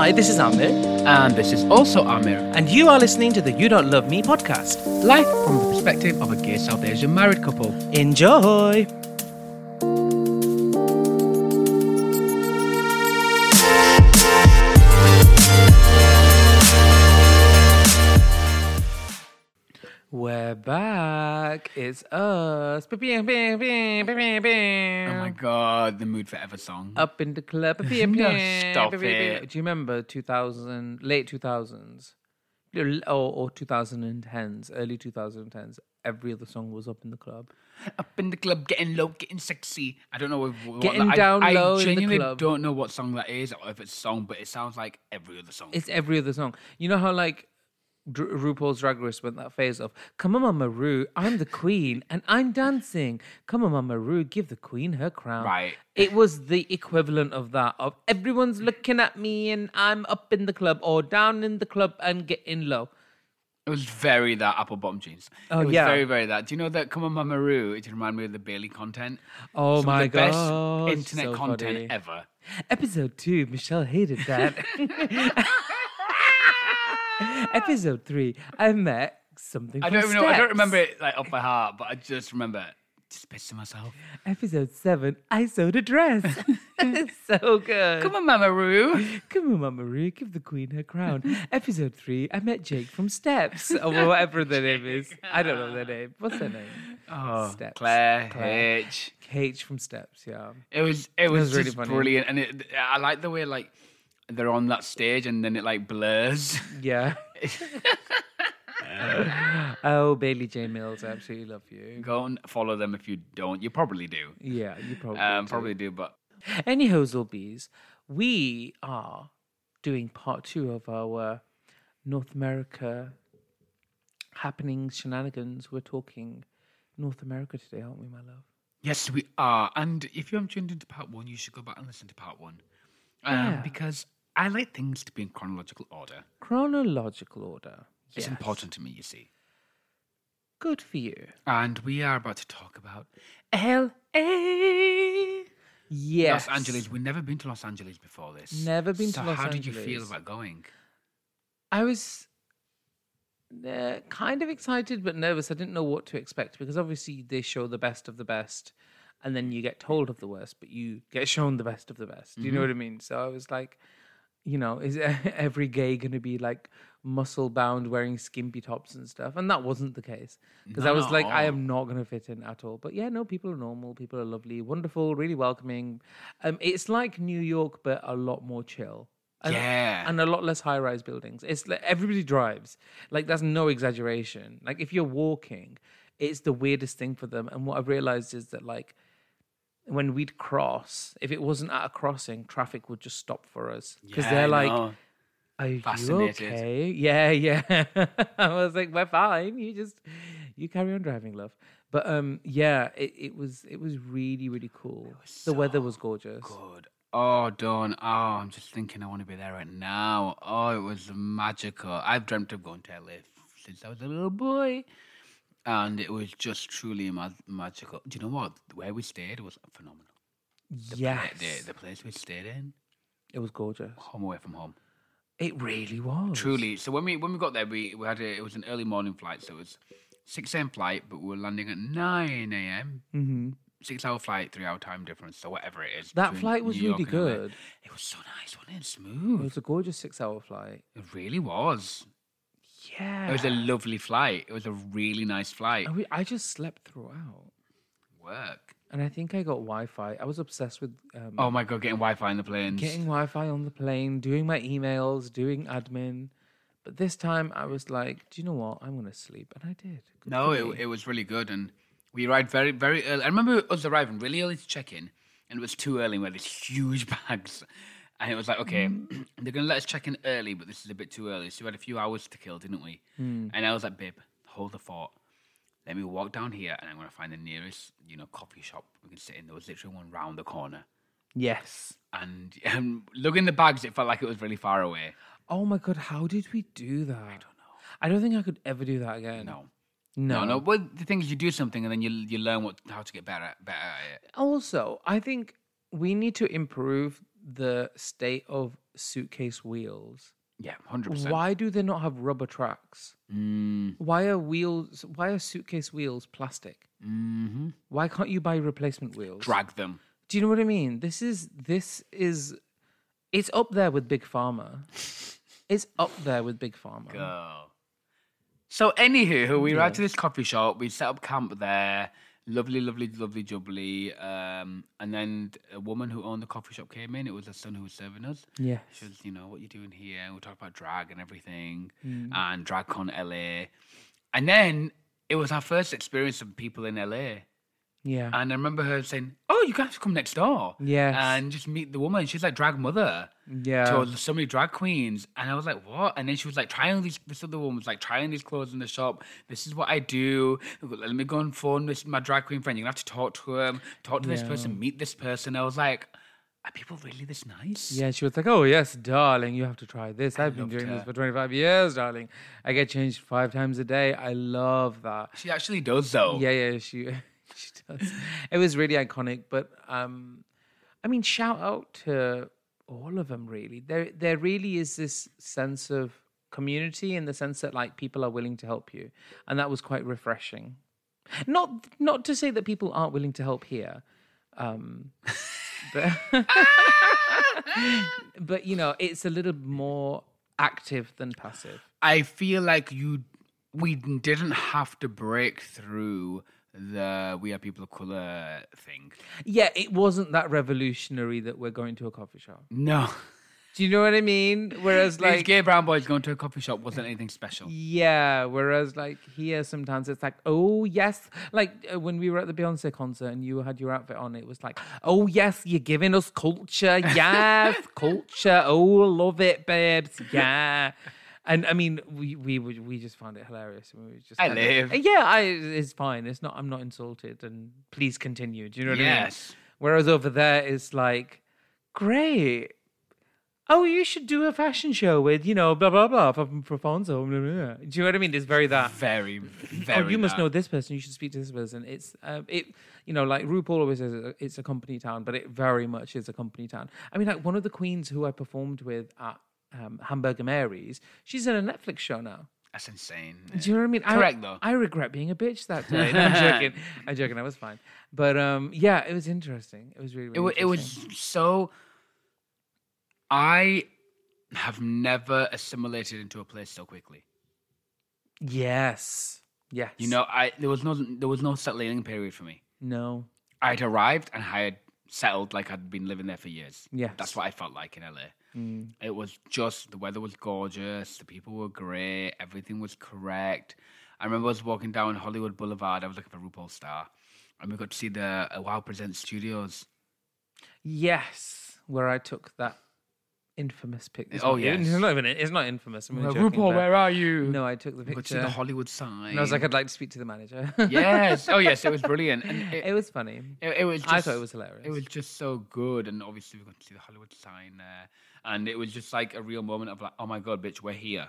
Hi, this is Amir, And this is also Amir, and you are listening to the You Don't Love Me podcast. live from the perspective of a gay South Asian married couple. Enjoy! It's us. Oh Oh my god, the Mood Forever song. Up in the club. No, stop it. Do you remember 2000, late 2000s? Or, or 2010s, early 2010s. Every other song was up in the club. Up in the club, getting low, getting sexy. I don't know if, what Getting that- I- down I, low in the genuinely club. don't know what song that is or if it's a song, but it sounds like every other song. It's every other song. You know how like Dr- RuPaul's Drag Race went that phase of "Come on, Mama Ru, I'm the queen and I'm dancing. Come on, Mama Ru, give the queen her crown." Right. It was the equivalent of that of everyone's looking at me and I'm up in the club or down in the club and getting low. It was very that apple bottom jeans. Oh, it was yeah. very, very that. Do you know that Come on Mama Ru? It reminded me of the Bailey content. Oh Some my of the best god! internet so content funny. ever. Episode two, Michelle hated that. Episode three, I met something. I don't even know. I don't remember it like off by heart, but I just remember just pissing myself. Episode seven, I sewed a dress. It's so good. Come on, Mama Ru. Come on, Mama Marie, give the queen her crown. Episode three, I met Jake from Steps, or whatever their name is. I don't know their name. What's their name? Oh, Steps. Claire, Claire. H. H from Steps, yeah. It was it was, was really funny. brilliant, and it, I like the way like they're on that stage and then it like blurs. Yeah. oh, Bailey J. Mills, I absolutely love you. Go and follow them if you don't. You probably do. Yeah, you probably Um, do. probably do, but Any Hoselbees, we are doing part two of our North America happenings, shenanigans. We're talking North America today, aren't we, my love? yes, we are. And if you haven't tuned into part one, you should go back and listen to part one, um, Yeah. because I like things to be in chronological order. Chronological order. It's important to me, you see. Good for you. And we are about to talk about L.A. Yes. Los Angeles. We've never been to Los Angeles before this. Never been to So Los how did you feel about going? I was uh, kind of excited but nervous. I didn't know what to expect because obviously they show the best of the best and then you get told of the worst, but you get shown the best of the best. Do you know what I mean? So I was like, you know, is every gay going to be like muscle bound wearing skimpy tops and stuff? And that wasn't the case because I was like, I am not going to fit in at all. But yeah, no, people are normal. People are lovely, wonderful, really welcoming. Um, it's like New York, but a lot more chill. And- Yeah. and a lot less high rise buildings. It's like everybody drives. Like that's no exaggeration. Like if you're walking, it's the weirdest thing for them. And what I've realized is that like when we'd cross, if it wasn't at a crossing, traffic would just stop for us because Yeah, they're like. "Are you okay? Yeah, yeah." I was like, "We're fine. You just you carry on driving, love." But um, yeah, it, it was it was really really cool. the weather was gorgeous. Good. Oh, Dawn. Oh, I'm just thinking I want to be there right now. Oh, it was magical. I've dreamt of going to LA since I was a little boy. And it was just truly ma- magical. Do you know what? Where we stayed was phenomenal. The, pla- Yes, the, the place we stayed in, it was gorgeous. home away from home. It really was. Truly. So when we when we got there, we, we had a, it was an early morning flight. So it was 6 a.m. flight, but we were landing at 9 a.m. hmm Six hour flight, three hour time difference. So whatever it is. That flight was really good. It was so nice, wasn't it? It was a gorgeous six-hour flight. It really was. Yeah, It was a lovely flight. It was a really nice flight. I, I just slept throughout, Work. and I think I got Wi-Fi. I was obsessed with um, Oh my god, getting Wi-Fi in the planes. getting Wi-Fi on the plane, doing my emails, doing admin. But this time, I was like, "Do you know what? I'm gonna sleep," and I did. Good no, it, it was really good, and we arrived very very early. I remember us arriving really early to check in, and it was too early. We had these huge bags, and it was like, okay, Mm. they're gonna let us check in early, but this is a bit too early. So we had a few hours to kill, didn't we? Mm. And I was like, babe, hold the fort. Let me walk down here, and I'm gonna find the nearest, you know, coffee shop we can sit in. There was literally one round the corner. yes. And um, looking the bags, it felt like it was really far away. Oh my god, how did we do that? I don't know. I don't think I could ever do that again. No, no, no, no. Well, the thing is, you do something, and then you you learn what how to get better better at it. Also, I think we need to improve the state of suitcase wheels. Yeah, hundred percent. Why do they not have rubber tracks? Mm, Why are wheels? Why are suitcase wheels plastic? hmm Why can't you buy replacement wheels? Drag them. Do you know what I mean? This is this is it's up there with Big Pharma. it's up there with Big Pharma. Go. So, anywho, we arrived to this coffee shop. We set up camp there. Lovely, lovely, lovely, jubbly. Um, and then a woman who owned the coffee shop came in. It was her son who was serving us. Yeah. She was, you know, what you doing here? And we talked about drag and everything, Mm. and DragCon LA. And then it was our first experience of people in LA. Yeah. And I remember her saying, "Oh, you guys have to come next door, Yeah. and just meet the woman." She's like drag mother yeah. to so many drag queens, and I was like, "What?" And then she was like trying these. This other woman was like trying these clothes in the shop. This is what I do. Let me go and phone with my drag queen friend. You're gonna have to talk to him, talk to this person, meet this person. I was like, "Are people really this nice?" Yeah, she was like, "Oh yes, darling, you have to try this. I've been loved doing this for 25 years, darling. I get changed five times a day. I love that." She actually does though. Yeah, yeah, she she does. It was really iconic, but um, I mean, shout out to all of them. Really, there there really is this sense of community in the sense that like people are willing to help you, and that was quite refreshing. Not not to say that people aren't willing to help here, um, but but you know, it's a little more active than passive. I feel like you we didn't have to break through the we are people of color thing. Yeah, it wasn't that revolutionary that we're going to a coffee shop. No. Do you know what I mean? Whereas, These like, gay brown boys going to a coffee shop wasn't anything special. yeah, whereas, like, here sometimes it's like, oh, yes. Like, uh, when we were at the Beyonce concert and you had your outfit on, it was like, oh, yes, you're giving us culture. Yes, culture. Oh, love it, babes. Yeah. And I mean, we we we just found it hilarious. and We just I kind of- live. yeah, I, it's fine. It's not. I'm not insulted, and please continue. Do you know what I mean? Yes. Whereas over there, it's like, great. Oh, you should do a fashion show with, you know, blah, blah, blah, from for Fonzo. Blah, blah, blah. Do you know what I mean? It's very that. Very, very. oh, you must know this person. You should speak to this person. It's, uh, it, you know, like RuPaul always says, uh, it's a company town, but it very much is a company town. I mean, like one of the queens who I performed with at um, Hamburger Mary's, she's in a Netflix show now. That's insane. Do you know what I mean? Correct, I, though. I regret being a bitch that day. No, I'm joking. I'm joking. I was fine. But um, yeah, it was interesting. It was really, It, really wa- it was so. I have never assimilated into a place so quickly. Yes. Yes. You know, I there was no there was no settling period for me. No. I had arrived and I had settled like I'd been living there for years. Yes. That's what I felt like in LA. Mm. It was just the weather was gorgeous, the people were great, everything was correct. I remember I was walking down Hollywood Boulevard. I was looking for RuPaul Star, and we got to see the Wow Presents Studios. Yes. Where I took that infamous picture. Oh, yes. It's not even. It's not infamous. I'm joking, RuPaul, where are you? No, I took the got to picture. the Hollywood sign. and I was like, I'd like to speak to the manager. yes, oh yes, it was brilliant, and it, it was funny. it, it was. Just, I thought it was hilarious. It was just so good, and obviously we got to see the Hollywood sign there, and it was just like a real moment of like, oh my god, bitch, we're here.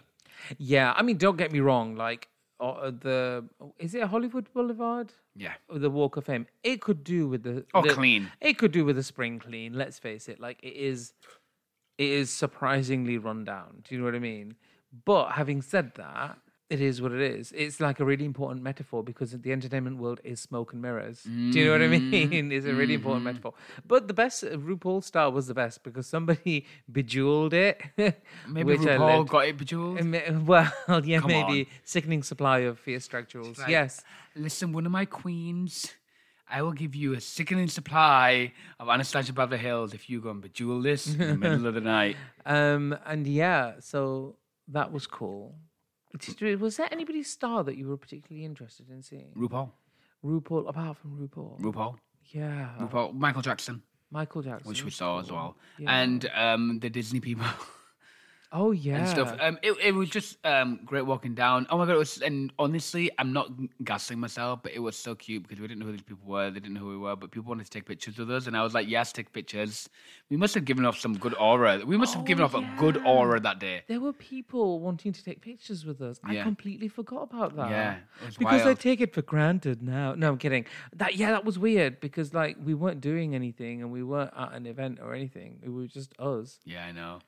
Yeah. I mean, don't get me wrong. Like uh, the is it Hollywood Boulevard? Yeah. The Walk of Fame. It could do with the. Oh, the- clean. It could do with a spring clean. Let's face it. Like it is, it is surprisingly run down. Do you know what I mean? But having said that, it is what it is. It's like a really important metaphor because the entertainment world is smoke and mirrors. Do you know what I mm-hmm. mean? It's a really important mm-hmm. metaphor. But the best uh, RuPaul star was the best because somebody bejeweled it. Maybe RuPaul got it bejeweled. Well, yeah, Come maybe on. sickening supply of fierce jewels. like- yes. Listen, one of my queens, I will give you a sickening supply of Anastasia Beverly Hills if you go and bejewel this in the middle of the night. Um, and yeah, so that was cool. Did Was there anybody's star that you were particularly interested in seeing? RuPaul, RuPaul, apart from RuPaul. RuPaul, yeah. RuPaul, Michael Jackson, Michael Jackson. which we saw as well, Yeah. and um, the Disney people. Oh yeah. and stuff. Um, it, it was just um, great walking down. Oh my god, it was. And honestly, I'm not gassing myself, but it was so cute because we didn't know who these people were. They didn't know who we were, but people wanted to take pictures with us, and I was like, "Yes, take pictures." We must have given off some good aura. We must have Oh, given off a good aura that day. There were people wanting to take pictures with us. I Yeah. completely forgot about that. Yeah, because I take it for granted now. No, I'm kidding. That yeah, that was weird because like we weren't doing anything and we weren't at an event or anything. It was just us. Yeah, I know.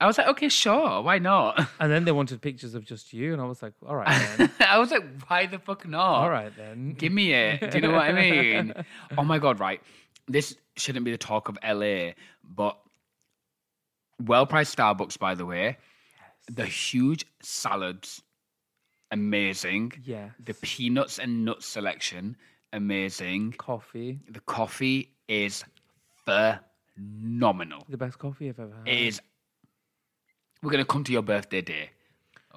I was like, okay, sure, why not? And then they wanted pictures of just you, and I was like, all right then, I was like, why the fuck not? all right then. Give me it. Do you know what I mean? Oh my god, right. This shouldn't be the talk of LA, but well priced Starbucks, by the way. Yes. The huge salads, amazing. Yeah. The peanuts and nuts selection, amazing. Coffee, The coffee is phenomenal. the best coffee I've ever had. It is. We're gonna come to your birthday day,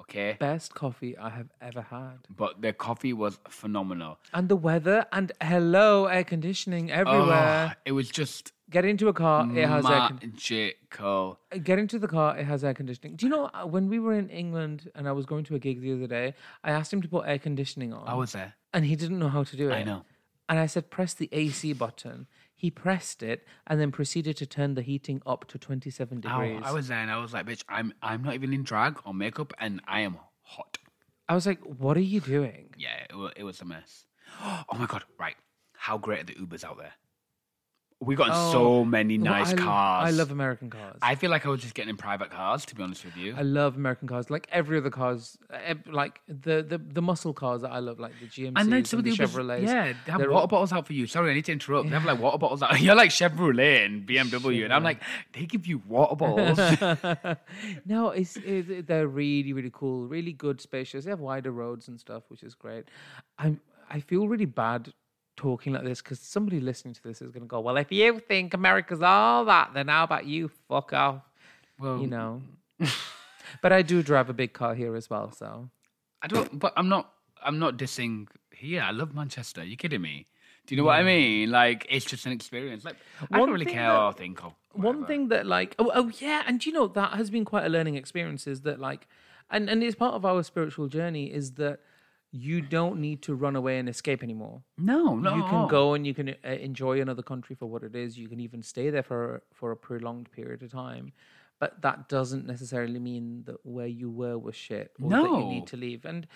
okay? best coffee I have ever had. But the coffee was phenomenal. And the weather and hello air conditioning everywhere. Oh, it was just Get into a car, it has air con- magical. Get into the car, it has air conditioning. Do you know uh, when we were in England and I was going to a gig the other day, I asked him to put air conditioning on. I was there. and he didn't know how to do it. I know. And I said, press the AC button. He pressed it and then proceeded to turn the heating up to 27 I, degrees. I was there and I was like, bitch, I'm I'm not even in drag or makeup and I am hot. I was like, what are you doing? Yeah, it it was a mess. Oh my god, right. How great are the Ubers out there? We got in Oh, so many nice I, cars. I love American cars. I, feel like I was just getting in private cars, to be honest with you. I love American cars. Like every other cars, like the, the, the muscle cars that I love, like the GMCs and then some of the, Chevrolets. yeah, they have they're water all- bottles out for you. Sorry, I need to interrupt. They have like water bottles out. You're like Chevrolet and BMW, and I'm like, they give you water bottles. no, it's, it, they're really really cool, really good, spacious. They have wider roads and stuff, which is great. I'm I feel really bad talking like this because somebody listening to this is going to go, well, if you think America's all that, then how about you fuck off? well, You know. but I do drive a big car here as well, so I don't, but I'm not. I'm not dissing here. I love Manchester. you kidding me? Do you know what I mean? Like, it's just an experience. Like, I One don't really care that- or think of. one whatever. thing that like oh, oh yeah and you know that has been quite a learning experience is that like and and it's part of our spiritual journey is that you don't need to run away and escape anymore. No, no. you can go and you can uh, enjoy another country for what it is. You can even stay there for for a prolonged period of time. But that doesn't necessarily mean that where you were was shit or that you need to leave. And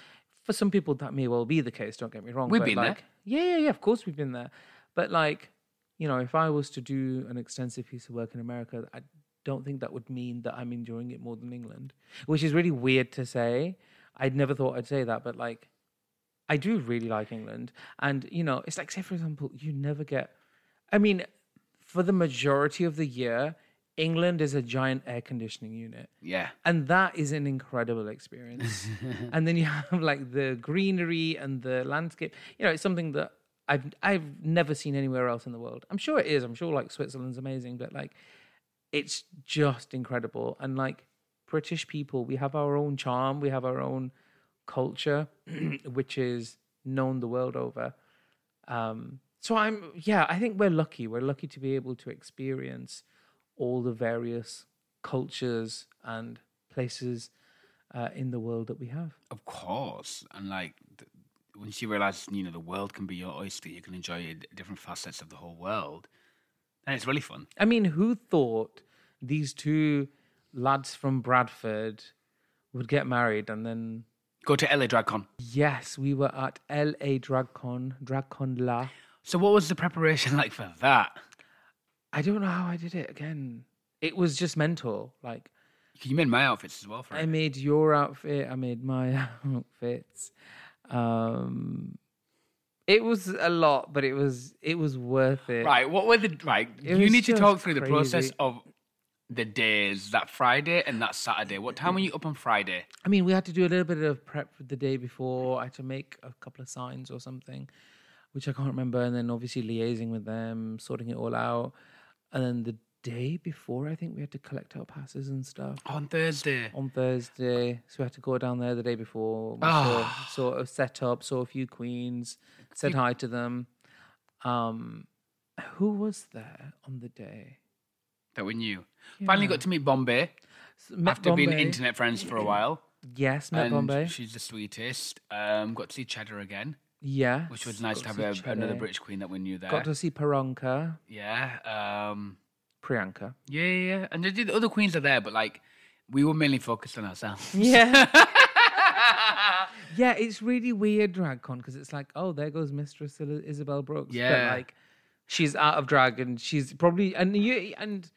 for some people that may well be the case don't get me wrong We've but been there. yeah yeah yeah of course we've been there. But like you know if i was to do an extensive piece of work in america i don't think that would mean that i'm enjoying it more than england which is really weird to say. I'd never thought i'd say that but like I do really like England. And, you know, it's like, say, for example, you never get, I mean, for the majority of the year, England is a giant air conditioning unit. Yeah. And that is an incredible experience. and then you have like the greenery and the landscape. You know, it's something that I've I've never seen anywhere else in the world. I'm sure it is. I'm sure like Switzerland's amazing, but like it's just incredible. And like British people, we have our own charm, we have our own culture, which is known the world over. Um, so I'm, yeah, I think we're lucky. We're lucky to be able to experience all the various cultures and places uh, in the world that we have. Of course. And like, th- once you realize, you know, the world can be your oyster, you can enjoy different facets of the whole world. And it's really fun. I mean, who thought these two lads from Bradford would get married and then Go to LA DragCon. yes, we were at LA DragCon, DragCon La. So, what was the preparation like for that? I don't know how I did it again. It was just mental. Like You made my outfits as well for I it. made your outfit, I made my outfits. Um it was a lot, but it was it was worth it. Right. What were the right? It you need to talk through the process of the days that Friday and that Saturday. What time were you up on Friday? I mean, we had to do a little bit of prep the day before. I had to make a couple of signs or something, which I can't remember. And then obviously liaising with them, sorting it all out. And then the day before, I think we had to collect our passes and stuff On Thursday. on Thursday. So we had to go down there the day before. Saw, sort of set up, saw a few queens, said hi to them. Um, who was there on the day? that we knew. Finally got to meet Bombay Met after being internet friends for a while. Yes, met and Bombay. she's the sweetest. Um, got to see Cheddar again, Yeah. which was nice to Got have a, another British queen that we knew there. Got to see Priyanka, yeah. Um, Priyanka. yeah, yeah, yeah. And the, the other queens are there, but like we were mainly focused on ourselves. Yeah. yeah, it's really weird DragCon because it's like, oh, there goes Mistress Isabelle Brooks. Yeah. But like, she's out of drag and she's probably and you and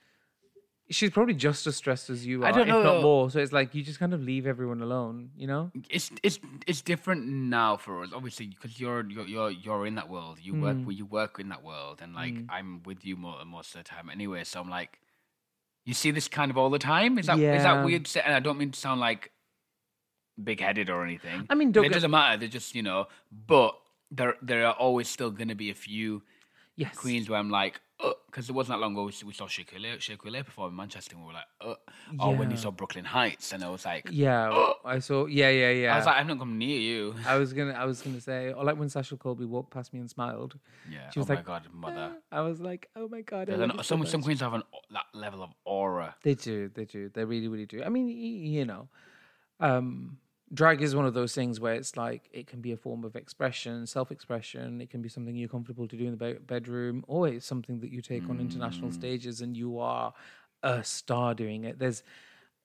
she's probably just as stressed as you are, I don't know. if not more. So it's like you just kind of leave everyone alone, you know? it's it's it's different now for us, obviously, because you're you're you're you're in that world. You work Mm. you work in that world, and like I'm with you more most of the time anyway. So I'm like, you see this kind of all the time. Is that is Yeah. that weird? to say? And I don't mean to sound like big headed or anything. I mean, don't it get- doesn't matter. They're just you know, but there there are always still going to be a few Yes. queens where I'm like, because it wasn't that long ago we, we saw Shaquille Shaquille perform in Manchester, and we were like, uh, or when you saw Brooklyn Hytes, and I was like, Yeah, I saw. Yeah, yeah, yeah. I was like, I'm not coming near you. I was gonna, I was gonna say, or like when Sasha Colby walked past me and smiled. Yeah. She was oh like, my god, mother. I was like, oh my god. I There's love an- so some some queens have an, that level of aura. They do, they do, they really, really do. I mean, you know, um, drag is one of those things where it's like it can be a form of expression, self-expression. It can be something you're comfortable to do in the be- bedroom, or it's something that you take on international stages and you are a star doing it. There's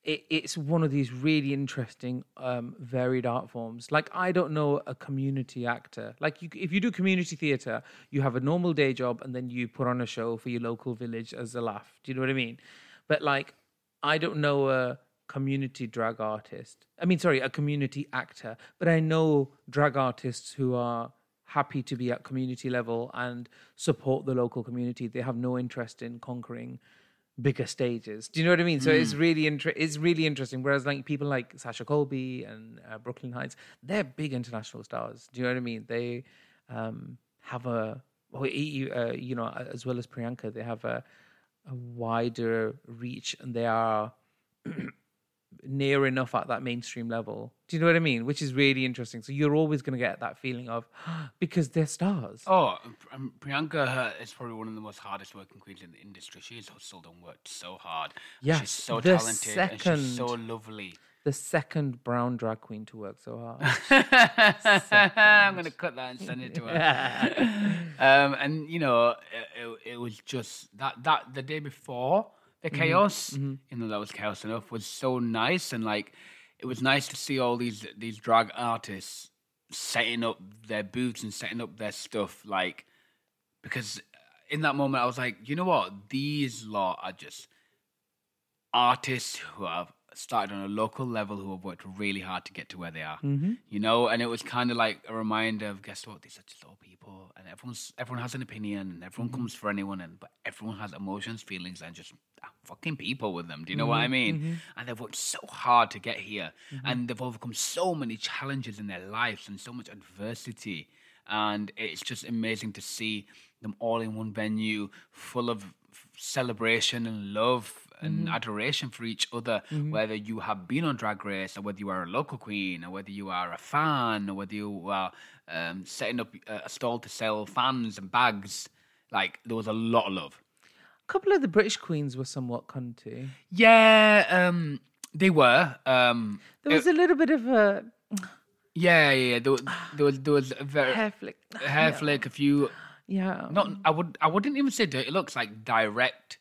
it, it's one of these really interesting, um, varied art forms. Like I don't know a community actor. Like you, if you do community theatre, you have a normal day job and then you put on a show for your local village as a laugh. Do you know what I mean? But like, I don't know a community drag artist. I mean, sorry, a community actor. But I know drag artists who are happy to be at community level and support the local community. They have no interest in conquering bigger stages. Do you know what I mean? So it's really inter- it's really interesting. Whereas like people like Sasha Colby and uh, Brooklyn Hytes, they're big international stars. Do you know what I mean? They um, have a well, uh, you know as well as Priyanka, they have a a wider reach and they are near enough at that mainstream level. Do you know what I mean? Which is really interesting. So you're always going to get that feeling of because they're stars. Oh, um, Priyanka is probably one of the most hardest working queens in the industry. She's hustled and worked so hard. Yes, she's so talented and she's so lovely. The second brown drag queen to work so hard. I'm gonna cut that and send it to her. um, and you know, it, it, it was just that that the day before the Mm-hmm. chaos, you know, that was chaos enough, was so nice and like it was nice to see all these these drag artists setting up their booths and setting up their stuff, like because in that moment I was like, you know what, these lot are just artists who have started on a local level who have worked really hard to get to where they are. You know, and it was kind of like a reminder of guess what, these are just all people, and everyone's everyone has an opinion, and everyone mm-hmm. comes for anyone, and but everyone has emotions, feelings, and just ah, fucking people with them. Do you know what I mm-hmm. mean? Mm-hmm. And they've worked so hard to get here, and they've overcome so many challenges in their lives and so much adversity. And it's just amazing to see them all in one venue, full of celebration and love and adoration for each other. Whether you have been on Drag Race, or whether you are a local queen, or whether you are a fan, or whether you are um, setting up a a stall to sell fans and bags, like there was a lot of love. A couple of the British queens were somewhat cunty. Yeah, um, they were. Um, There was a little bit of a yeah, yeah, yeah. There was, there was, there was a very hair flick. a hair flick, a few Yeah. not I would I wouldn't even say dirty looks like direct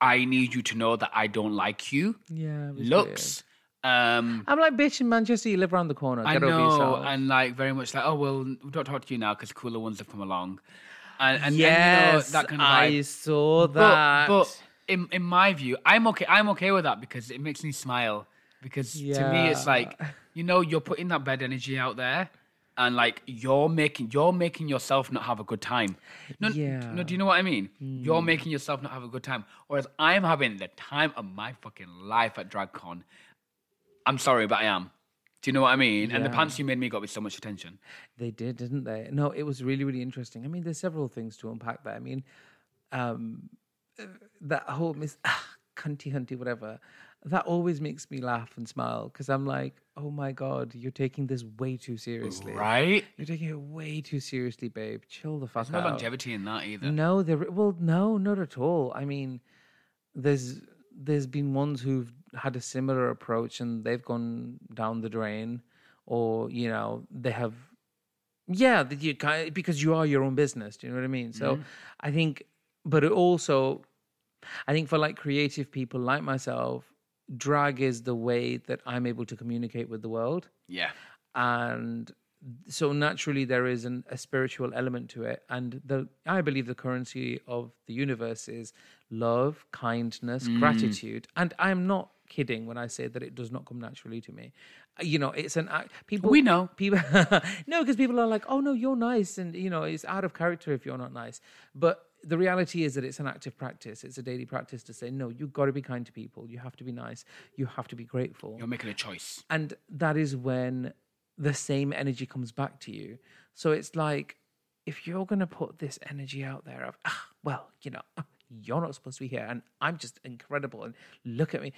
I need you to know that I don't like you yeah. it looks um. I'm like, bitch, in Manchester, you live around the corner. I know and like very much like oh well we don't talk to you now because cooler ones have come along and and, and, you know, that kind of I saw that. but in in my view I'm okay I'm okay with that because it makes me smile because to me it's like you know you're putting that bad energy out there and like you're making you're making yourself not have a good time no, Yeah. No do you know what i mean you're making yourself not have a good time whereas i'm having the time of my fucking life at dragcon i'm sorry but i am do you know what i mean and the Yeah. pants you made me got me so much attention They did, didn't they? No, it was really, really interesting. I mean, there's several things to unpack there. I mean, um, uh, that whole miss ah, cunty hunty whatever that always makes me laugh and smile because I'm like, oh my god, you're taking this way too seriously. right You're taking it way too seriously, babe. Chill the fuck there's no out. longevity in that either No, there. Well, no, not at all. I mean, there's there's been ones who've had a similar approach and they've gone down the drain, or you know they have, yeah, that you kind because you are your own business. Do you know what I mean? So mm-hmm. I think, but it also, I think for like creative people like myself, drag is the way that I'm able to communicate with the world Yeah. and so naturally there is an, a spiritual element to it and the i believe the currency of the universe is love kindness gratitude. And i'm not kidding when i say that it does not come naturally to me. Uh, you know it's an act people We know. people no because people are like oh no you're nice and you know it's out of character if you're not nice. But the reality is that it's an active practice. It's a daily practice to say no you've got to be kind to people. You have to be nice. You have to be grateful. You're making a choice. and that is when the same energy comes back to you. So it's like if you're going to put this energy out there of ah, well you know you're not supposed to be here and i'm just incredible and look at me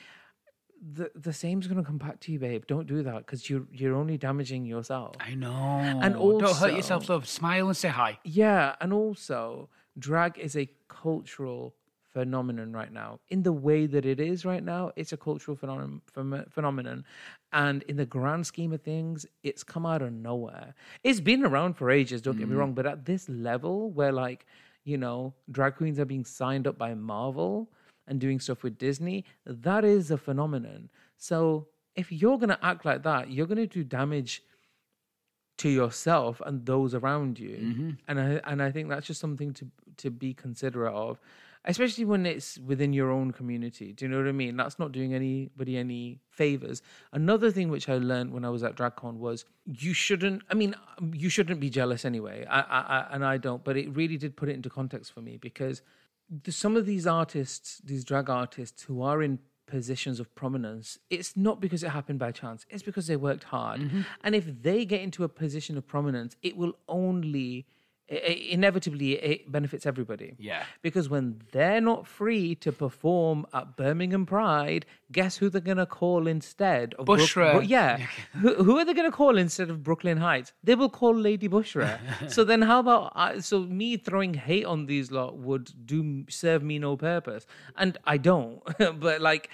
the the same's going to come back to you babe don't do that because you're you're only damaging yourself I know. And don't hurt yourself, love. Smile and say hi. yeah, and also drag is a cultural phenomenon right now. In the way that it is right now, it's a cultural phenomenon. Phenomenon, and in the grand scheme of things, it's come out of nowhere. It's been around for ages. Don't get me mm. wrong, but at this level, where like you know, drag queens are being signed up by Marvel and doing stuff with Disney, that is a phenomenon. So if you're gonna act like that, you're gonna do damage to yourself and those around you. Mm-hmm. And I and I think that's just something to to be considerate of, especially when it's within your own community. Do you know what I mean? That's not doing anybody any favors. Another thing which I learned when I was at DragCon was you shouldn't. I mean, you shouldn't be jealous anyway. I, I, I and I don't. But it really did put it into context for me because the, some of these artists, these drag artists who are in positions of prominence, it's not because it happened by chance. It's because they worked hard. Mm-hmm. And if they get into a position of prominence, it will only i- i- inevitably it benefits everybody. Yeah. Because when they're not free to perform at Birmingham Pride, guess who they're going to call instead? Of Bushra. Bro- yeah. who, who are they going to call instead of Brooklyn Hytes? They will call Lady Bushra. so then how about I, so me throwing hate on these lot would do serve me no purpose. And I don't. but like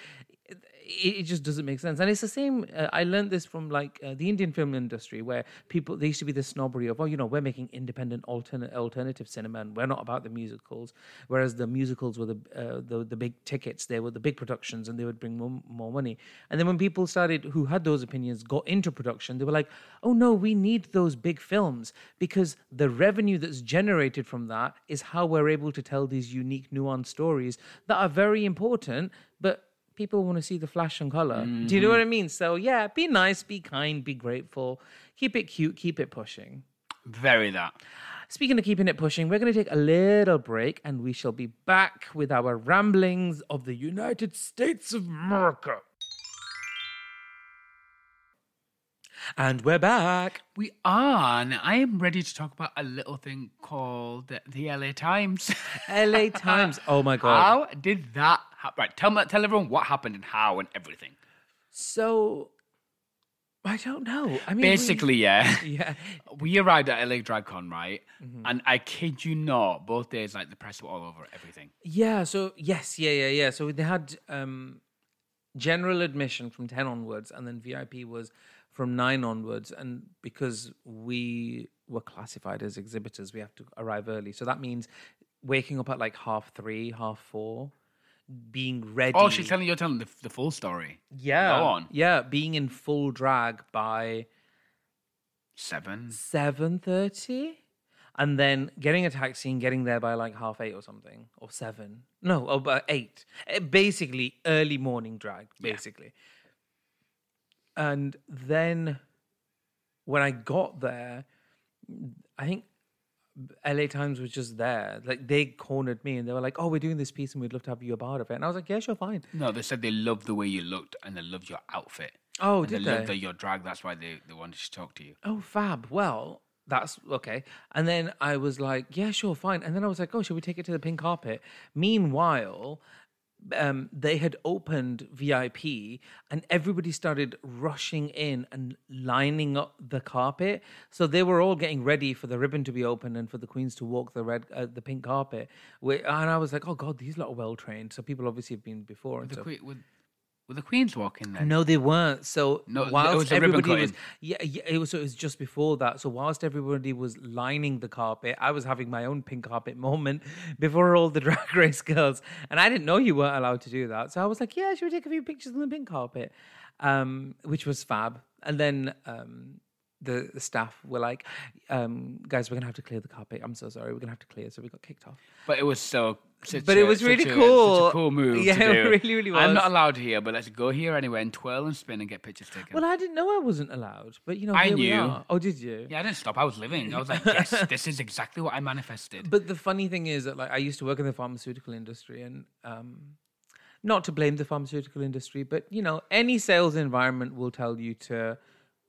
it, just doesn't make sense. And it's the same. Uh, I learned this from like uh, the Indian film industry, where people there used to be this snobbery of, oh, you know, we're making independent alternate alternative cinema, and we're not about the musicals. Whereas the musicals were the uh, the the big tickets, they were the big productions, and they would bring more, more money. And then when people started who had those opinions got into production, they were like, oh no, we need those big films because the revenue that's generated from that is how we're able to tell these unique, nuanced stories that are very important, but people want to see the flash and color. Do you know mm-hmm. what I mean? So yeah, be nice, be kind, be grateful, keep it cute, keep it pushing. Very that. Speaking of keeping it pushing, we're going to take a little break and we shall be back with our ramblings of the United States of America. And we're back. We are, and I am ready to talk about a little thing called the, LA Times. LA Times. Oh my God. How did that happen? Right, tell me, tell everyone what happened and how and everything. So, I don't know. I mean, we- Basically, yeah. yeah. We arrived at LA DragCon, right? Mm-hmm. And I kid you not, both days, like the press were all over everything. Yeah, so yes, yeah, yeah, yeah. So they had um general admission from 10 onwards and then VIP was from 9 onwards and because we were classified as exhibitors, we have to arrive early. So that means waking up at like half 3, half 4, being ready. Oh, she's telling you're telling the, the full story. yeah. Go on. Yeah, being in full drag by Seven. 7.30 and then getting a taxi and getting there by like half eight or something or seven no oh, about eight Eh, basically early morning drag basically and then when i got there i think la times was just there. Like they cornered me and they were like oh we're doing this piece and we'd love to have you a part of it. And i was like yeah sure fine. No, they said they loved the way you looked and they loved your outfit. oh and did they they? loved that your drag. That's why they, they wanted to talk to you. oh fab. Well that's okay. And then i was like yeah sure fine. And then i was like oh should we take it to the pink carpet? Meanwhile um, they had opened VIP and everybody started rushing in and lining up the carpet. So they were all getting ready for the ribbon to be opened and for the queens to walk the red, uh, the pink carpet. And I was like, oh god, these lot are well trained. So people obviously have been before and The would, were the queens walking then? No, they weren't. So No, it whilst was everybody was, yeah, yeah, it was. So it was just before that. So whilst everybody was lining the carpet, I was having my own pink carpet moment before all the drag race girls, and I didn't know you weren't allowed to do that. So I was like, yeah, should we take a few pictures on the pink carpet, um, which was fab. And then um, the, the staff were like, um, guys, we're gonna have to clear the carpet. I'm so sorry, we're gonna have to clear. So we got kicked off. But it was so. Such But a- it was really a- cool. a cool move. Yeah, it really, really I'm not allowed here, but let's go here anyway and twirl and spin and get pictures taken. Well, I didn't know I wasn't allowed, but you know, I knew. Oh, did you? yeah, I didn't stop. I was living. I was like, yes, this is exactly what I manifested. But the funny thing is that like I used to work in the pharmaceutical industry and um not to blame the pharmaceutical industry, but you know, any sales environment will tell you to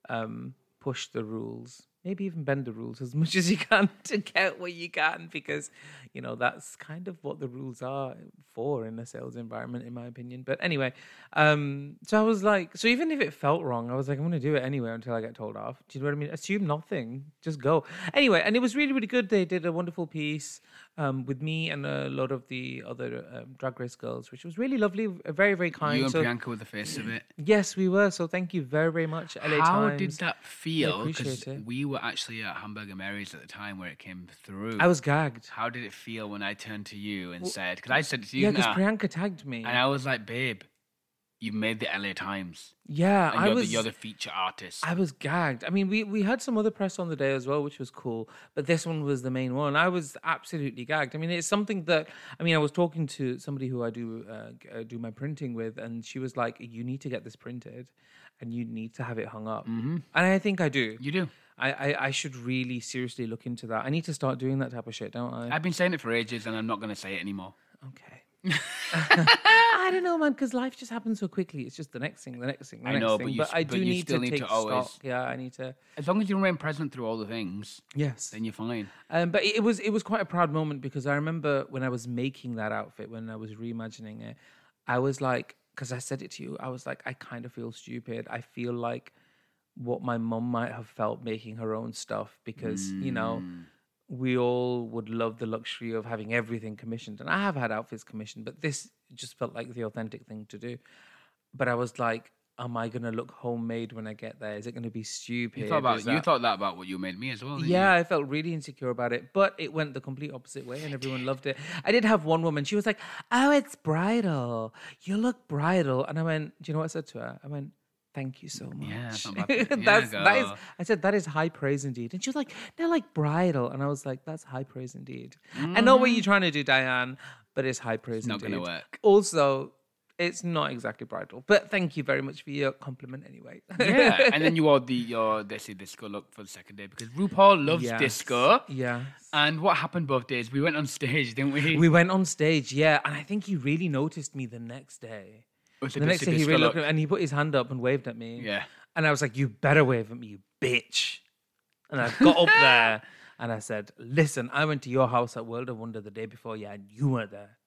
um push the rules, maybe even bend the rules as much as you can to get what you can because you know that's kind of what the rules are for in a sales environment in my opinion. But anyway, um so I was like so even if it felt wrong, I was like I'm going to do it anyway until I get told off. Do you know what I mean? Assume nothing, just go. Anyway, and it was really really good. They did a wonderful piece um with me and a lot of the other um, drag race girls, which was really lovely, very very kind. you and so Priyanka were the face of it. yes, we were. So thank you very very much LA How Times. did that feel? Because we were actually at Hamburger Mary's at the time where it came through. I was gagged. How did it feel when I turned to you and said, because I said it to Yeah, you, because now, Priyanka tagged me. and I was like, babe, you made the LA Times. yeah, And I you're, was. the, you're the feature artist. I was gagged. I mean, we, we had some other press on the day as well, which was cool, but this one was the main one. I was absolutely gagged. I mean, it's something that I mean, I was talking to somebody who I do uh, do my printing with, and she was like, "You need to get this printed, and you need to have it hung up." Mm-hmm. And I think I do. you do. I, I I should really seriously look into that. I need to start doing that type of shit, don't I? I've been saying it for ages and I'm not going to say it anymore. Okay. I don't know, man, because life just happens so quickly. It's just the next thing, the next thing, the I next know, thing. but you But I but do you need still to need take to always- stock. Yeah, I need to. As long as you remain present through all the things, Yes. then you're fine. Um, but it was it was quite a proud moment because I remember when I was making that outfit, when I was reimagining it, I was like, because I said it to you, I was like, I kind of feel stupid. I feel like what my mum might have felt making her own stuff because you know Mm. we all would love the luxury of having everything commissioned, and I have had outfits commissioned, but this just felt like the authentic thing to do. But I was like. Am I gonna look homemade when I get there? Is it gonna be stupid? You thought about you that- thought that about what you made me as well. yeah, you? I felt really insecure about it, but it went the complete opposite way, and everyone loved it. I did have one woman; she was like, "Oh, it's bridal. You look bridal," and I went, "Do you know what I said to her? I went." Thank you so much. Yeah, that's not. Yeah, that's that is. I said that is high praise indeed, and she was like, they're like bridal," and I was like, "That's high praise indeed." I know what you're trying to do, Diane, but it's high praise Mm. not gonna work. Also, it's not exactly bridal, but thank you very much for your compliment anyway. yeah, and then you wore the your Desi disco look for the second day because RuPaul loves Yes. disco. Yeah. And what happened both days? We went on stage, didn't we? We went on stage, yeah, and I think he really noticed me the next day. The next day, he really looked at me and he put his hand up and waved at me. Yeah. and I was like, "You better wave at me, you bitch!" And I got up there and I said, "Listen, I went to your house at World of Wonder the day before, yeah, and you weren't there."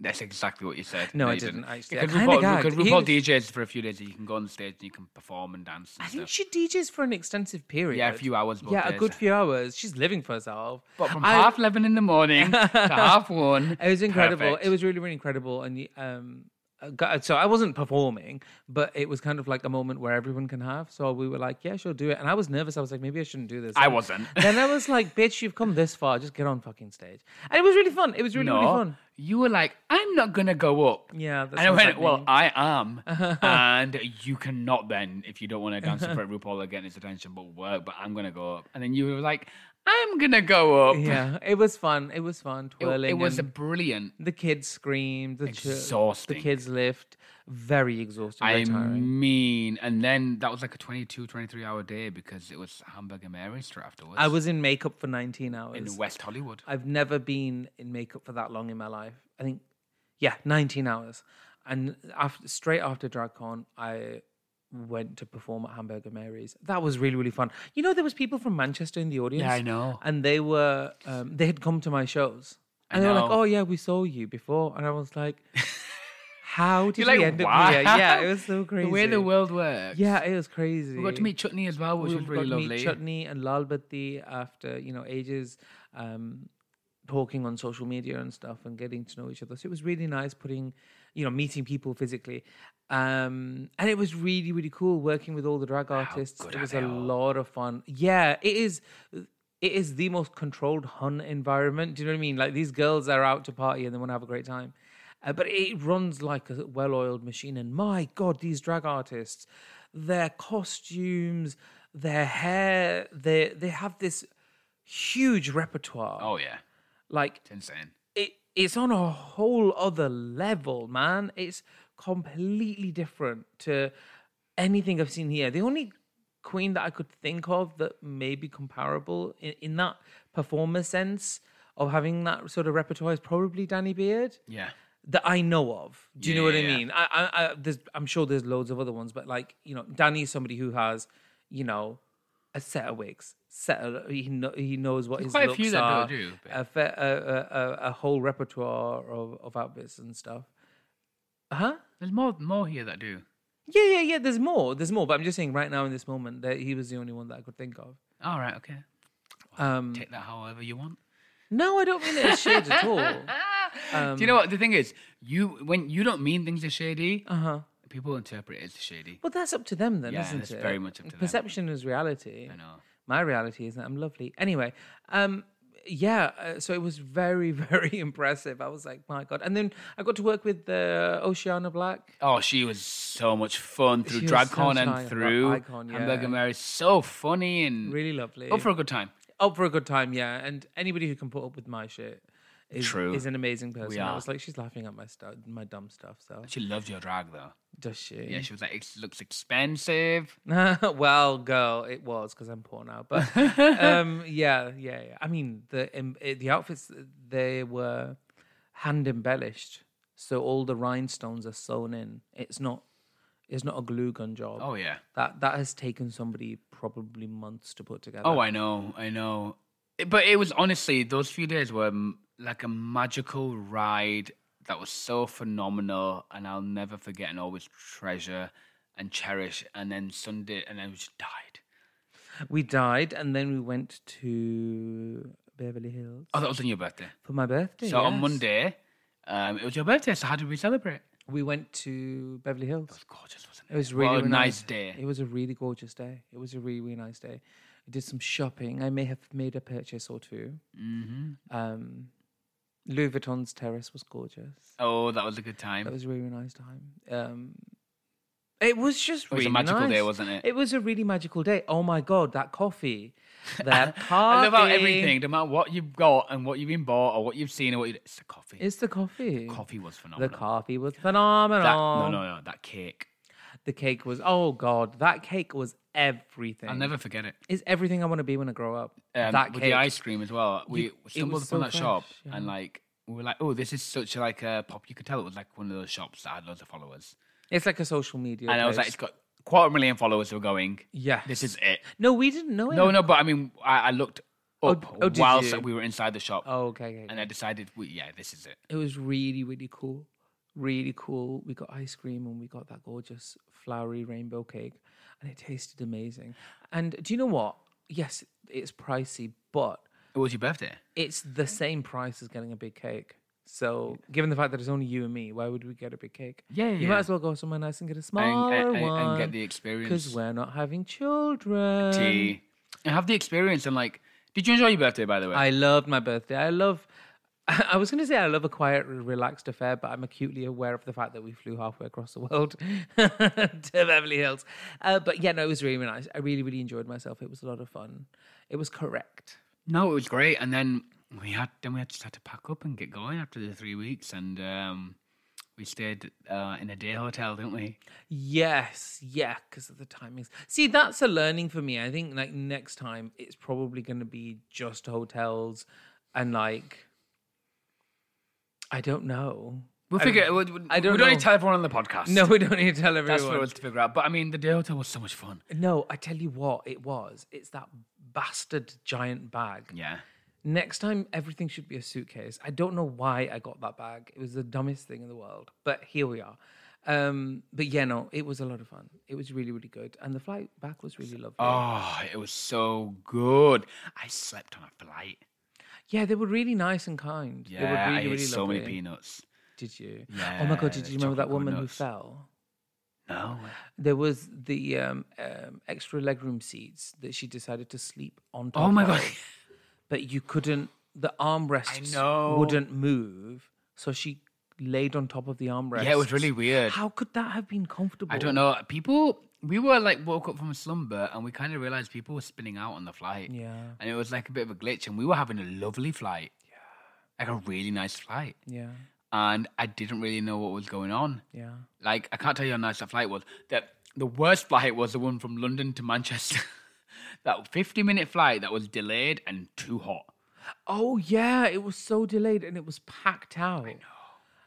That's exactly what you said. No, I you didn't, actually. I RuPaul, gagged. because He RuPaul DJs for a few days, you can go on stage and you can perform and dance and I think stuff. she DJs for an extensive period. Yeah, a few hours. Both Yeah, a days. good few hours. She's living for herself. But from I- half eleven in the morning to half one, It was incredible. perfect. It was really, really incredible. And um, Uh, uh, so I wasn't performing, but it was kind of like a moment where everyone can have. So we were like, "Yeah, sure, do it." And I was nervous. I was like, "Maybe I shouldn't do this." I And wasn't. Then I was like, "Bitch, you've come this far. Just get on fucking stage." And it was really fun. It was really, really fun. you were like, "I'm not gonna go up." Yeah, that's and I went, "Well. I am," and you cannot then if you don't want to dance in front of RuPaul or get his attention, but work. But I'm gonna go up, and then you were like, "I'm gonna go up." yeah, it was fun. It was fun twirling. it was a brilliant. the kids screamed. The ch- Exhausting. the kids lift. Very exhausting. I mean, and then that was like a 22, 23 hour day because it was Hamburger Mary's afterwards. I was in makeup for 19 hours. in West Hollywood. I've never been in makeup for that long in my life. I think, yeah, 19 hours. And after, straight after DragCon, I went to perform at Hamburger Mary's. That was really, really fun. You know, there was people from Manchester in the audience. Yeah, I know. And they were, um, they had come to my shows. And they were like, oh, yeah, we saw you before. And I was like, how did we like, end up here? Yeah, it was so crazy. The way the world works. yeah, it was crazy. We got to meet Chutney as well, which we was got really to lovely. meet Chutney and Lalbati after you know ages, um, talking on social media and stuff and getting to know each other. So it was really nice putting, you know, meeting people physically, um, and it was really really cool working with all the drag artists. It was a all? lot of fun. Yeah, it is. It is the most controlled hun environment. Do you know what I mean? Like these girls are out to party and they want to have a great time. Uh, but it runs like a well-oiled machine. And my God, these drag artists, their costumes, their hair, they they have this huge repertoire. Oh yeah, Like it's insane. It, it's on a whole other level, man. It's completely different to anything I've seen here. The only queen that I could think of that may be comparable in, in that performer sense of having that sort of repertoire is probably Danny Beard Yeah. that I know of. Do you know Yeah, what I yeah, yeah. mean? I, I, I, there's, I'm sure there's loads of other ones, but like you know, Danny is somebody who has, you know, a set of wigs, set he know, he knows what his quite a looks few that do are, do, a, fe- a, a, a, a whole repertoire of, of outfits and stuff. Uh huh? There's more more here that do. Yeah, yeah, yeah. There's more. There's more. But I'm just saying, right now in this moment, that he was the only one that I could think of. All right, okay. Um, Take that however you want. no, I don't mean it as shades at all. do you know what the thing is? You when you don't mean things are shady, Uh huh. people interpret it as shady. Well, that's up to them then, Yeah, isn't it's it? very much up to them. Perception is reality. I know. My reality is that I'm lovely. Anyway, um, yeah. Uh, so it was very, very impressive. I was like, my god. And then I got to work with uh, Oceana Black. Oh, she was so much fun through She was DragCon an and through icon, yeah. Hamburger Mary's so funny and Really lovely. up for a good time. up for a good time, yeah. And anybody who can put up with my shit is, True. is an amazing person. I are. was like, she's laughing at my stuff, my dumb stuff. So She loved your drag though. does she? Yeah, she was like, it looks expensive. well, girl, it was because I'm poor now. But um, yeah, yeah, yeah. I mean, the eh, the outfits they were hand embellished, so all the rhinestones are sewn in. It's not it's not a glue gun job. Oh yeah. That that has taken somebody probably months to put together. Oh, I know, I know. It- But it was honestly those few days were m- like a magical ride that was so phenomenal, and I'll never forget and always treasure and cherish. And then Sunday, and then we just died. we died, and then we went to Beverly Hills Oh, that was on your birthday. for my birthday. So on. Monday, um, it was your birthday. So how did we celebrate? we went to Beverly Hills. It was gorgeous, wasn't it? It was really, a really nice day. It was a really gorgeous day. It was a really, really nice day. I did some shopping. I may have made a purchase or 2 Mm-hmm. Um, Louis Vuitton's terrace was gorgeous. Oh, that was a good time. That was a really nice time. Um, it was just It was really a magical nice. day, wasn't it? It was a really magical day. Oh my god, that coffee, that coffee. I love how everything, no matter what you've got and what you've been bought or what you've seen or what you, it's the coffee. It's the coffee. coffee was phenomenal. The coffee was phenomenal. That, no, no, no, that cake. The cake was. Oh god, that cake was everything. I'll never forget it. It's everything I want to be when I grow up. Um, that with cake. the ice cream as well. We You- it stumbled was upon so that shop fresh, and like we were like, oh, this is such a, like a pop. You could tell it was like one of those shops that had loads of followers. It's like a social media. and I was like, place. it's got quarter million followers. who are going. yes. This is it. No, we didn't know it. No, no, but I mean, I, I looked up oh, did whilst you? we were inside the shop, Oh, okay, okay. and I decided, we, yeah, this is it. It was really, really cool. Really cool. We got ice cream and we got that gorgeous flowery rainbow cake, and it tasted amazing. And do you know what? Yes, it's pricey, but It was your birthday. it's the same price as getting a big cake. So, given the fact that it's only you and me, why would we get a big cake? Yeah, You yeah. might as well go somewhere nice and get a And, smaller and, and, one. and get the experience because we're not having children. Tea. And have the experience. And like, did you enjoy your birthday, by the way? I loved my birthday. I love. I was going to say I love a quiet, relaxed affair, but I'm acutely aware of the fact that we flew halfway across the world to Beverly Hills. Uh, but yeah, no, it was really, nice. I really, really enjoyed myself. It was a lot of fun. It was correct. No, it was great. And then we had then we had just had to pack up and get going after the three weeks, and um, we stayed uh, in a day hotel, didn't we? Yes, yeah, because of the timings. See, that's a learning for me. I think like next time it's probably going to be just hotels and like I don't know. We'll I- figure. We, we, I don't we don't need to tell everyone on the podcast. No, we don't need to tell everyone. that's for us to figure out. But I mean, the day hotel was so much fun. No, I tell you what, it was. It's that bastard giant bag. Yeah, Next time, everything should be a suitcase. I don't know why I got that bag. It was the dumbest thing in the world, but here we are. Um, but yeah, no, it was a lot of fun. It was really, really good, and the flight back was really lovely. Oh, it was so good. I slept on a flight. Yeah, they were really nice and kind. Yeah, they were really, I ate really so lovely. many peanuts. Did you? Yeah, oh my god, did you remember that woman who fell? No. There was the um, um, extra legroom seats that she decided to sleep on top. Oh my of, God. But you couldn't. The armrests wouldn't move, so she laid on top of the armrest. Yeah, it was really weird. How could that have been comfortable? I don't know. People, we were like woke up from a slumber and we kind of realized people were spinning out on the flight. Yeah, And it was like a bit of a glitch and we were having a lovely flight. Yeah. Like a really nice flight. yeah, And I didn't really know what was going on. yeah. Like, I can't tell you how nice that flight was. That the worst flight was the one from London to Manchester. that 50 minute flight that was delayed and too hot. Oh yeah, it was so delayed and it was packed out. I know.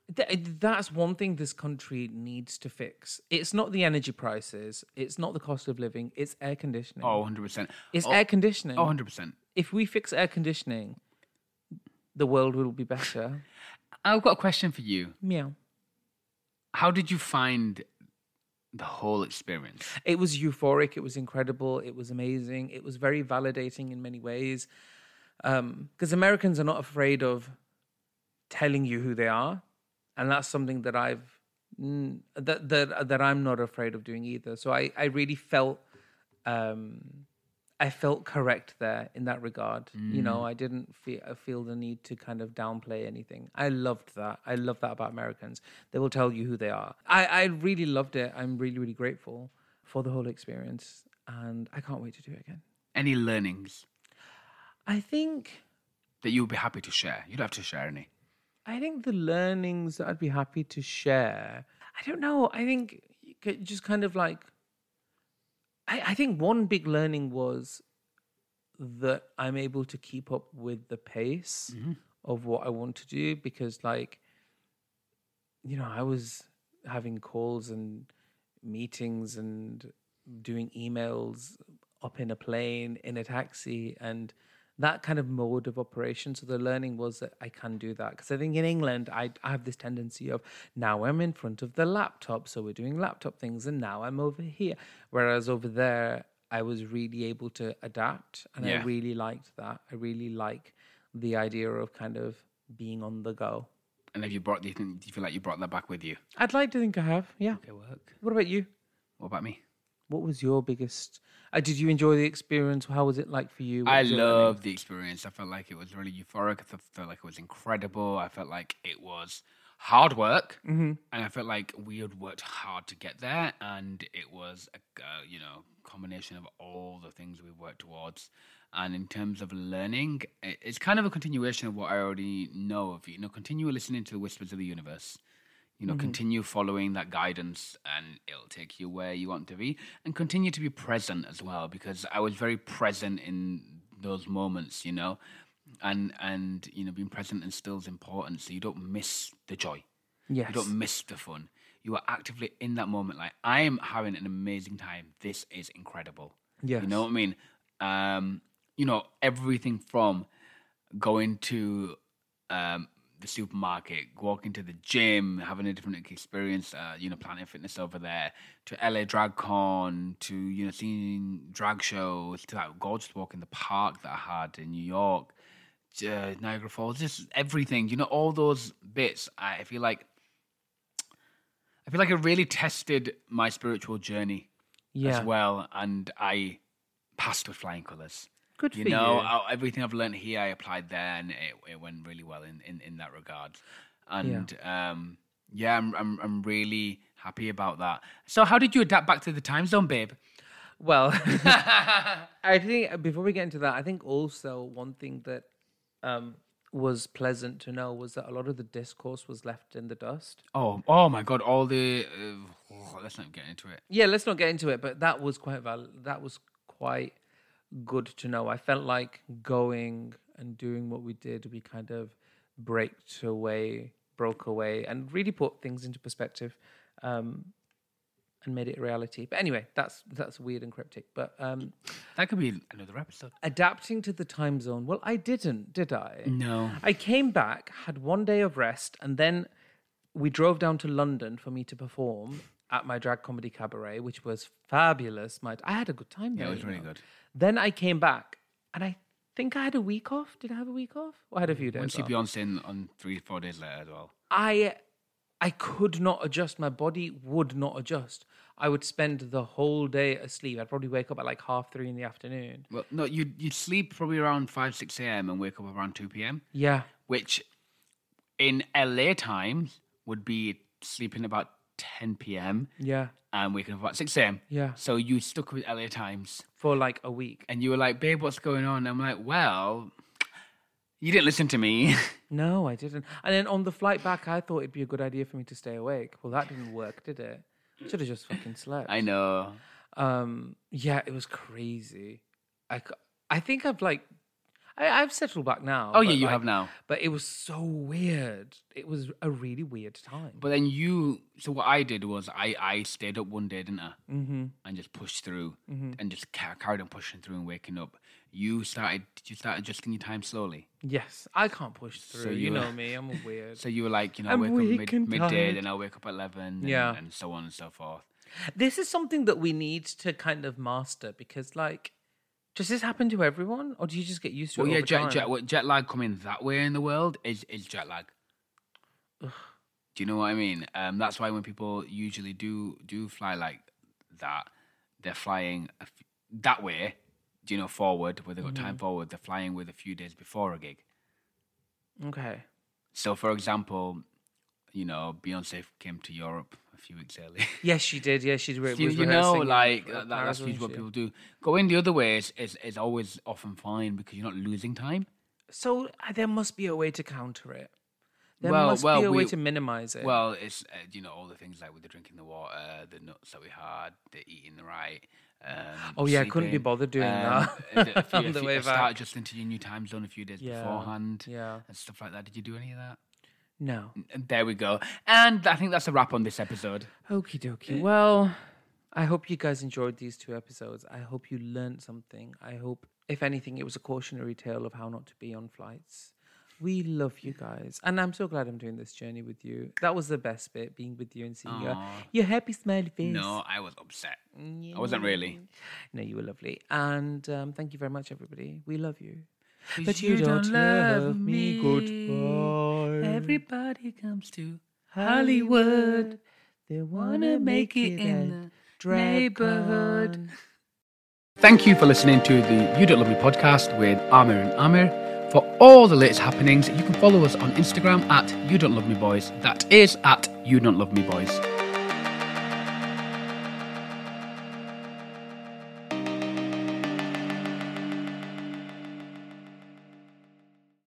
That's one thing this country needs to fix. It's not the energy prices. It's not the cost of living. It's air conditioning. Oh, 100%. it's oh, air conditioning. Oh, 100%. if we fix air conditioning, the world will be better. I've got a question for you. Meow. How did you find the whole experience? It was euphoric. It was incredible. It was amazing. It was very validating in many ways. Um, because Americans are not afraid of telling you who they are, and that's something that I've mm, that that that I'm not afraid of doing either. So I I really felt um, I felt correct there in that regard. You know, I didn't feel feel the need to kind of downplay anything. I loved that. I love that about Americans. They will tell you who they are. I I really loved it. I'm really really grateful for the whole experience, and I can't wait to do it again. Any learnings I think that you would be happy to share? You don't have to share any. I think the learnings that I'd be happy to share. I don't know. I think just kind of like. I, I think one big learning was that I'm able to keep up with the pace mm-hmm. of what I want to do because, like, you know, I was having calls and meetings and doing emails up in a plane, in a taxi, and that kind of mode of operation. So the learning was that I can do that because I think in England I, I have this tendency of now I'm in front of the laptop, so we're doing laptop things, and now I'm over here. Whereas over there, I was really able to adapt, and I really liked that. I really like the idea of kind of being on the go. And have you brought? Do you, think, do you feel like you brought that back with you? I'd like to think I have. Yeah. Okay, work. What about you? What about me? What was your biggest? Uh, did you enjoy the experience? How was it like for you? What I loved the experience. I felt like it was really euphoric. I felt like it was incredible. I felt like it was hard work, Mm-hmm. and I felt like we had worked hard to get there, and it was a uh, you know combination of all the things we worked towards. And in terms of learning, it's kind of a continuation of what I already know of. You know, continue listening to the whispers of the universe. You know, Mm-hmm. continue following that guidance, and it'll take you where you want to be. And continue to be present as well, because I was very present in those moments. You know, and and you know, being present and still is important, so you don't miss the joy. Yes. You don't miss the fun. You are actively in that moment. Like I am having an amazing time. This is incredible. Yes. You know what I mean? Um, you know, everything from going to um, the supermarket, walking to the gym, having a different experience, uh, you know, Planet Fitness over there, to LA Drag Con, to, you know, seeing drag shows, to that gorgeous walk in the park that I had in New York, uh, Niagara Falls, just everything, you know, all those bits. I feel like, I feel like it really tested my spiritual journey Yeah. as well, and I passed with flying colours. Good You for know, you. I- everything I've learned here, I applied there, and it, it went really well in, in, in that regard. And yeah, um, yeah I'm, I'm I'm really happy about that. So, how did you adapt back to the time zone, babe? Well, I think before we get into that, I think also one thing that um, was pleasant to know was that a lot of the discourse was left in the dust. Oh, oh my God! All the uh, let's not get into it. Yeah, let's not get into it, but that was quite val- that was quite good to know. I felt like going and doing what we did, we kind of braked away, broke away, and really put things into perspective. Um, and made it a reality. But anyway, that's that's weird and cryptic. But um, That could be another episode. adapting to the time zone. Well, I didn't, did I? No. I came back, had one day of rest, and then we drove down to London for me to perform at my drag comedy cabaret, which was fabulous. My, I had a good time there. Yeah, it was really know. good. Then I came back, and I think I had a week off. Did I have a week off? Or I had a few days Once you. Beyonce in on three, four days later as well. I I could not adjust. My body would not adjust. I would spend the whole day asleep. I'd probably wake up at like half three in the afternoon. Well, no, you you'd sleep probably around five, six a.m. and wake up around two p.m. Yeah, which in LA times would be sleeping about 10 p.m. yeah, and waking up about 6 a.m. yeah. So you stuck with LA times For like a week. and you were like, babe, what's going on? I'm like, well, you didn't listen to me. No, I didn't. And then on the flight back, I thought it'd be a good idea for me to stay awake. Well, that didn't work, did it? Should have just fucking slept. I know. Um, yeah, it was crazy. I, I think I've like, I, I've settled back now. Oh, yeah, you like- have now. But it was so weird. It was a really weird time. But then you, so what I did was I, I stayed up one day, didn't I? mm-hmm. And just pushed through Mm-hmm. and just ca- carried on pushing through and waking up. You started, did you start adjusting your time slowly? Yes, I can't push through. So you you- know me. I'm weird. So you were like, you know, I'm wake up and mid, midday, then I'll wake up at 11, and, Yeah. and so on and so forth. This is something that we need to kind of master because, like, does this happen to everyone, or do you just get used to Well, it? Well, yeah, jet, jet, jet lag coming that way in the world is, is jet lag. Do you know what I mean? Um, that's why when people usually do do fly like that, they're flying a f- that way. Do you know forward where they got Mm-hmm. time forward? They're flying with a few days before a gig. Okay. So, for example, you know Beyonce came to Europe a few weeks early. Yes, she did. Yes, she did. you, you know, like that, that- that's usually what people do. Going the other way is, is is always often fine because you're not losing time. So uh, there must be a way to counter it. There Well- must well, be a way to minimize it. Well, it's uh, you know all the things like with the drinking the water, the nuts that we had, the eating the right. Um, Oh, yeah, I couldn't be bothered doing um, that you, on the way start back. adjusting to your new time zone a few days Yeah, beforehand yeah. and stuff like that. Did you do any of that? No. There we go. And I think that's a wrap on this episode. Okie dokie. Well, I hope you guys enjoyed these two episodes. I hope you learned something. I hope, if anything, it was a cautionary tale of how not to be on flights. We love you guys. And I'm so glad I'm doing this journey with you. That was the best bit, being with you and seeing your, your happy, smiley face. No, I was upset. I wasn't really. No, you were lovely. And um, thank you very much, everybody. We love you. 'Cause But you don't love me. Goodbye. Everybody comes to Hollywood. They wanna make it in the drag neighborhood. Thank you for listening to the You Don't Love Me podcast with Amir and Amir. For all the latest happenings, you can follow us on Instagram at You Don't Love Me Boys. That is at You Don't Love Me Boys.